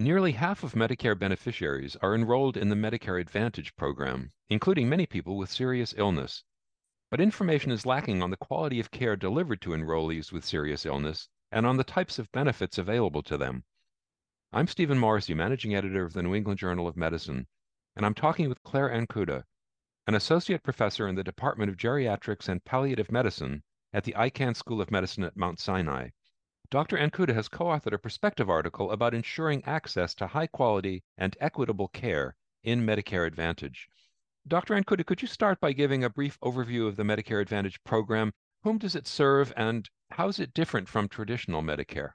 Nearly half of Medicare beneficiaries are enrolled in the Medicare Advantage program, including many people with serious illness. But information is lacking on the quality of care delivered to enrollees with serious illness and on the types of benefits available to them. I'm Stephen Morrissey, managing editor of the New England Journal of Medicine, and I'm talking with Claire Ankuda, an associate professor in the Department of Geriatrics and Palliative Medicine at the Icahn School of Medicine at Mount Sinai. Dr. Ankuda has co-authored a perspective article about ensuring access to high quality and equitable care in Medicare Advantage. Dr. Ankuda, could you start by giving a brief overview of the Medicare Advantage program? Whom does it serve and how is it different from traditional Medicare?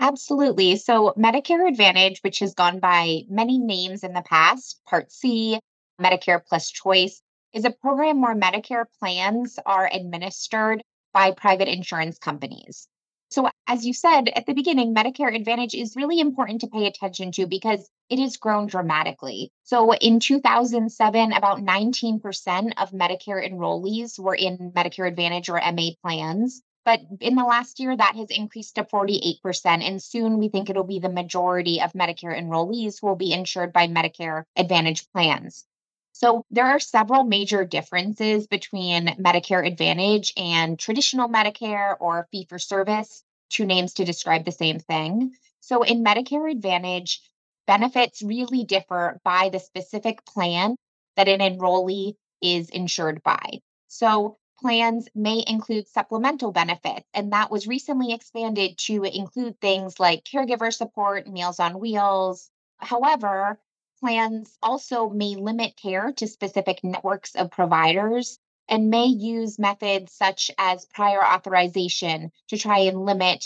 Absolutely. So, Medicare Advantage, which has gone by many names in the past, Part C, Medicare Plus Choice, is a program where Medicare plans are administered by private insurance companies. So, as you said at the beginning, Medicare Advantage is really important to pay attention to because it has grown dramatically. So, in 2007, about 19% of Medicare enrollees were in Medicare Advantage or MA plans. But in the last year, that has increased to 48%. And soon we think it'll be the majority of Medicare enrollees who will be insured by Medicare Advantage plans. So there are several major differences between Medicare Advantage and traditional Medicare or fee for service, two names to describe the same thing. So in Medicare Advantage, benefits really differ by the specific plan that an enrollee is insured by. So plans may include supplemental benefits, and that was recently expanded to include things like caregiver support, Meals on Wheels. However, plans also may limit care to specific networks of providers and may use methods such as prior authorization to try and limit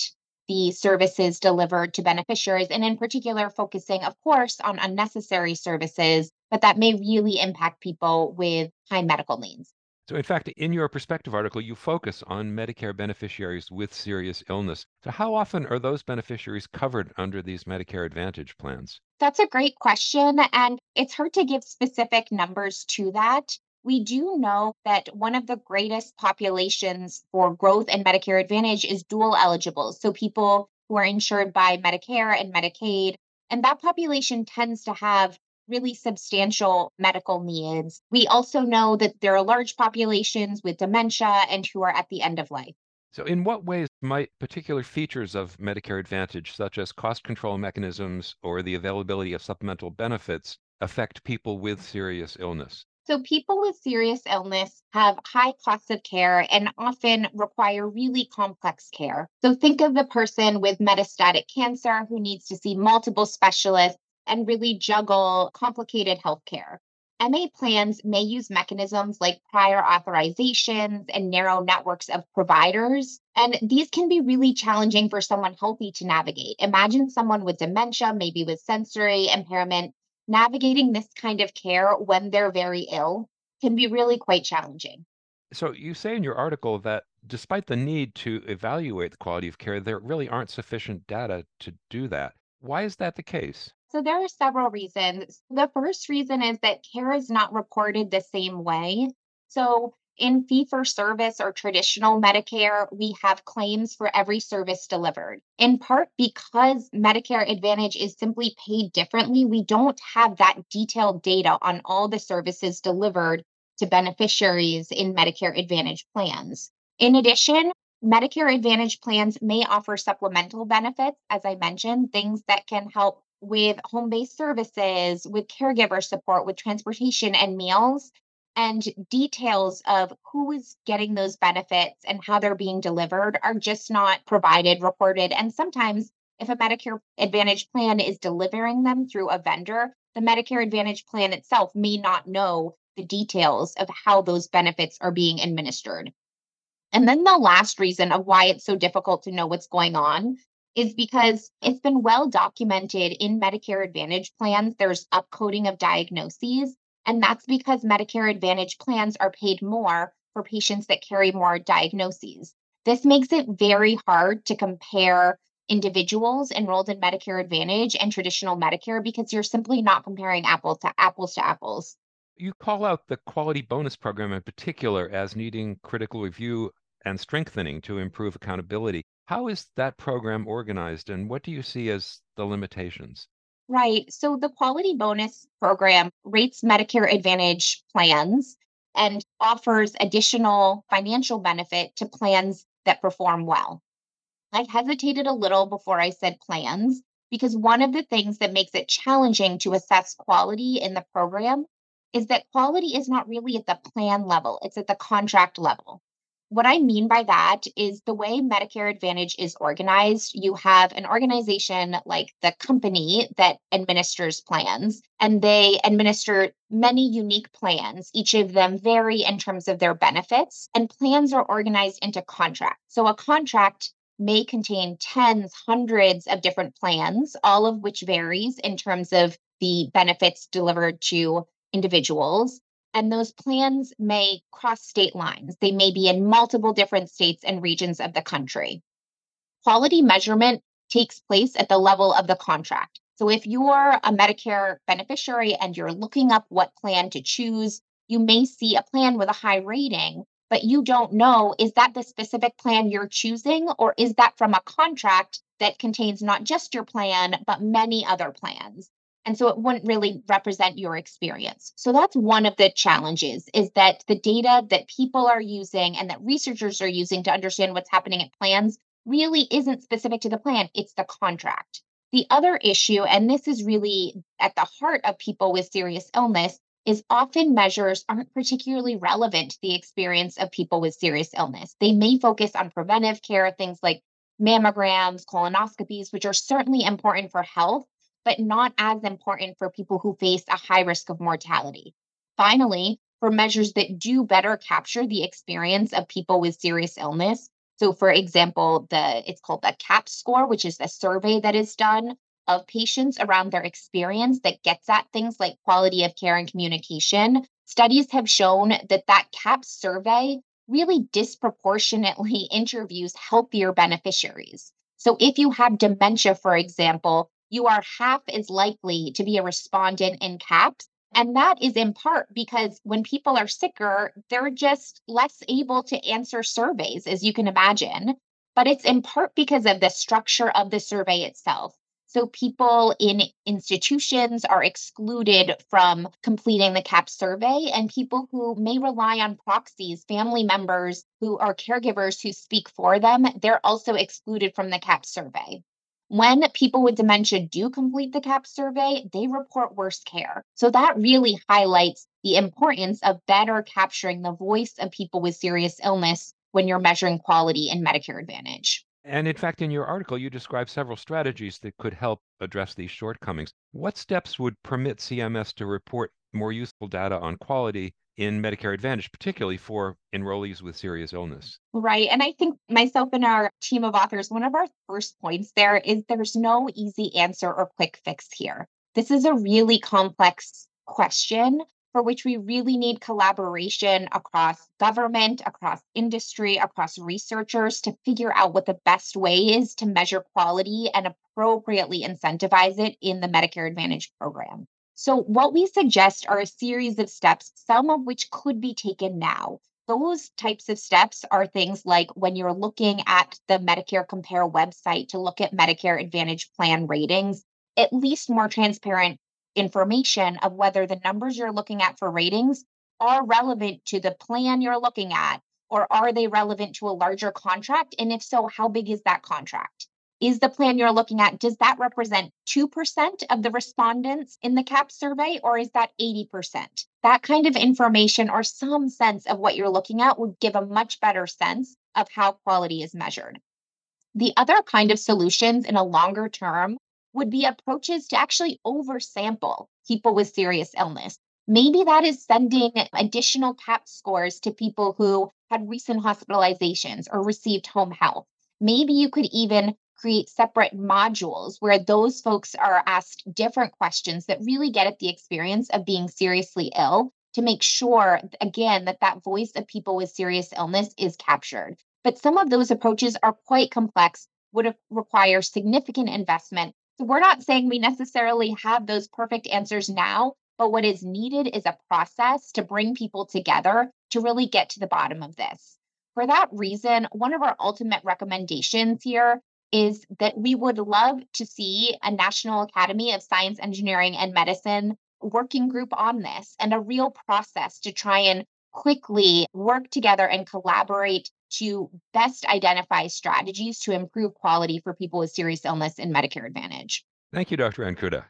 the services delivered to beneficiaries, and in particular, focusing, of course, on unnecessary services, but that may really impact people with high medical needs. So, in fact, in your perspective article, you focus on Medicare beneficiaries with serious illness. So, how often are those beneficiaries covered under these Medicare Advantage plans? That's a great question. And it's hard to give specific numbers to that. We do know that one of the greatest populations for growth in Medicare Advantage is dual eligibles. So, people who are insured by Medicare and Medicaid. And that population tends to have really substantial medical needs. We also know that there are large populations with dementia and who are at the end of life. So, in what ways might particular features of Medicare Advantage, such as cost control mechanisms or the availability of supplemental benefits, affect people with serious illness? So, people with serious illness have high costs of care and often require really complex care. So, think of the person with metastatic cancer who needs to see multiple specialists and really juggle complicated healthcare. MA plans may use mechanisms like prior authorizations and narrow networks of providers. And these can be really challenging for someone healthy to navigate. Imagine someone with dementia, maybe with sensory impairment, navigating this kind of care when they're very ill can be really quite challenging. So, you say in your article that despite the need to evaluate the quality of care, there really aren't sufficient data to do that. Why is that the case? So there are several reasons. The first reason is that care is not reported the same way. So in fee for service or traditional Medicare, we have claims for every service delivered. In part because Medicare Advantage is simply paid differently, we don't have that detailed data on all the services delivered to beneficiaries in Medicare Advantage plans. In addition, Medicare Advantage plans may offer supplemental benefits, as I mentioned, things that can help with home based services, with caregiver support, with transportation and meals, and details of who is getting those benefits and how they're being delivered are just not provided, reported. And sometimes, if a Medicare Advantage plan is delivering them through a vendor, the Medicare Advantage plan itself may not know the details of how those benefits are being administered. And then the last reason of why it's so difficult to know what's going on is because it's been well documented in Medicare Advantage plans. There's upcoding of diagnoses. And that's because Medicare Advantage plans are paid more for patients that carry more diagnoses. This makes it very hard to compare individuals enrolled in Medicare Advantage and traditional Medicare because you're simply not comparing apples to apples to apples. You call out the quality bonus program in particular as needing critical review and strengthening to improve accountability. How is that program organized and what do you see as the limitations? Right. So the quality bonus program rates Medicare Advantage plans and offers additional financial benefit to plans that perform well. I hesitated a little before I said plans because one of the things that makes it challenging to assess quality in the program is that quality is not really at the plan level, it's at the contract level. What I mean by that is the way Medicare Advantage is organized. You have an organization like the company that administers plans, and they administer many unique plans. Each of them vary in terms of their benefits, and plans are organized into contracts. So a contract may contain tens, hundreds of different plans, all of which varies in terms of the benefits delivered to individuals. And those plans may cross state lines. They may be in multiple different states and regions of the country. Quality measurement takes place at the level of the contract. So if you're a Medicare beneficiary and you're looking up what plan to choose, you may see a plan with a high rating, but you don't know is that the specific plan you're choosing or is that from a contract that contains not just your plan, but many other plans? And so it wouldn't really represent your experience. So that's one of the challenges is that the data that people are using and that researchers are using to understand what's happening at plans really isn't specific to the plan, it's the contract. The other issue, and this is really at the heart of people with serious illness, is often measures aren't particularly relevant to the experience of people with serious illness. They may focus on preventive care, things like mammograms, colonoscopies, which are certainly important for health, but not as important for people who face a high risk of mortality. Finally, for measures that do better capture the experience of people with serious illness. So, for example, the it's called the CAHPS score, which is a survey that is done of patients around their experience that gets at things like quality of care and communication. Studies have shown that that CAHPS survey really disproportionately interviews healthier beneficiaries. So, if you have dementia, for example, you are half as likely to be a respondent in CAHPS. And that is in part because when people are sicker, they're just less able to answer surveys, as you can imagine. But it's in part because of the structure of the survey itself. So people in institutions are excluded from completing the CAHPS survey, and people who may rely on proxies, family members who are caregivers who speak for them, they're also excluded from the CAHPS survey. When people with dementia do complete the CAHPS survey, they report worse care. So that really highlights the importance of better capturing the voice of people with serious illness when you're measuring quality in Medicare Advantage. And in fact, in your article, you describe several strategies that could help address these shortcomings. What steps would permit CMS to report more useful data on quality in Medicare Advantage, particularly for enrollees with serious illness? Right. And I think myself and our team of authors, one of our first points there is there's no easy answer or quick fix here. This is a really complex question for which we really need collaboration across government, across industry, across researchers to figure out what the best way is to measure quality and appropriately incentivize it in the Medicare Advantage program. So, what we suggest are a series of steps, some of which could be taken now. Those types of steps are things like when you're looking at the Medicare Compare website to look at Medicare Advantage plan ratings, at least more transparent information of whether the numbers you're looking at for ratings are relevant to the plan you're looking at, or are they relevant to a larger contract? And if so, how big is that contract? Is the plan you're looking at, does that represent 2% of the respondents in the CAHPS survey, or is that 80%? That kind of information or some sense of what you're looking at would give a much better sense of how quality is measured. The other kind of solutions in a longer term would be approaches to actually oversample people with serious illness. Maybe that is sending additional CAHPS scores to people who had recent hospitalizations or received home health. Maybe you could even create separate modules where those folks are asked different questions that really get at the experience of being seriously ill to make sure, again, that that voice of people with serious illness is captured. But some of those approaches are quite complex, would require significant investment, so we're not saying we necessarily have those perfect answers now, but what is needed is a process to bring people together to really get to the bottom of this. For that reason, one of our ultimate recommendations here is that we would love to see a National Academy of Science, Engineering, and Medicine working group on this and a real process to try and quickly work together and collaborate to best identify strategies to improve quality for people with serious illness in Medicare Advantage. Thank you, Dr. Ankuda.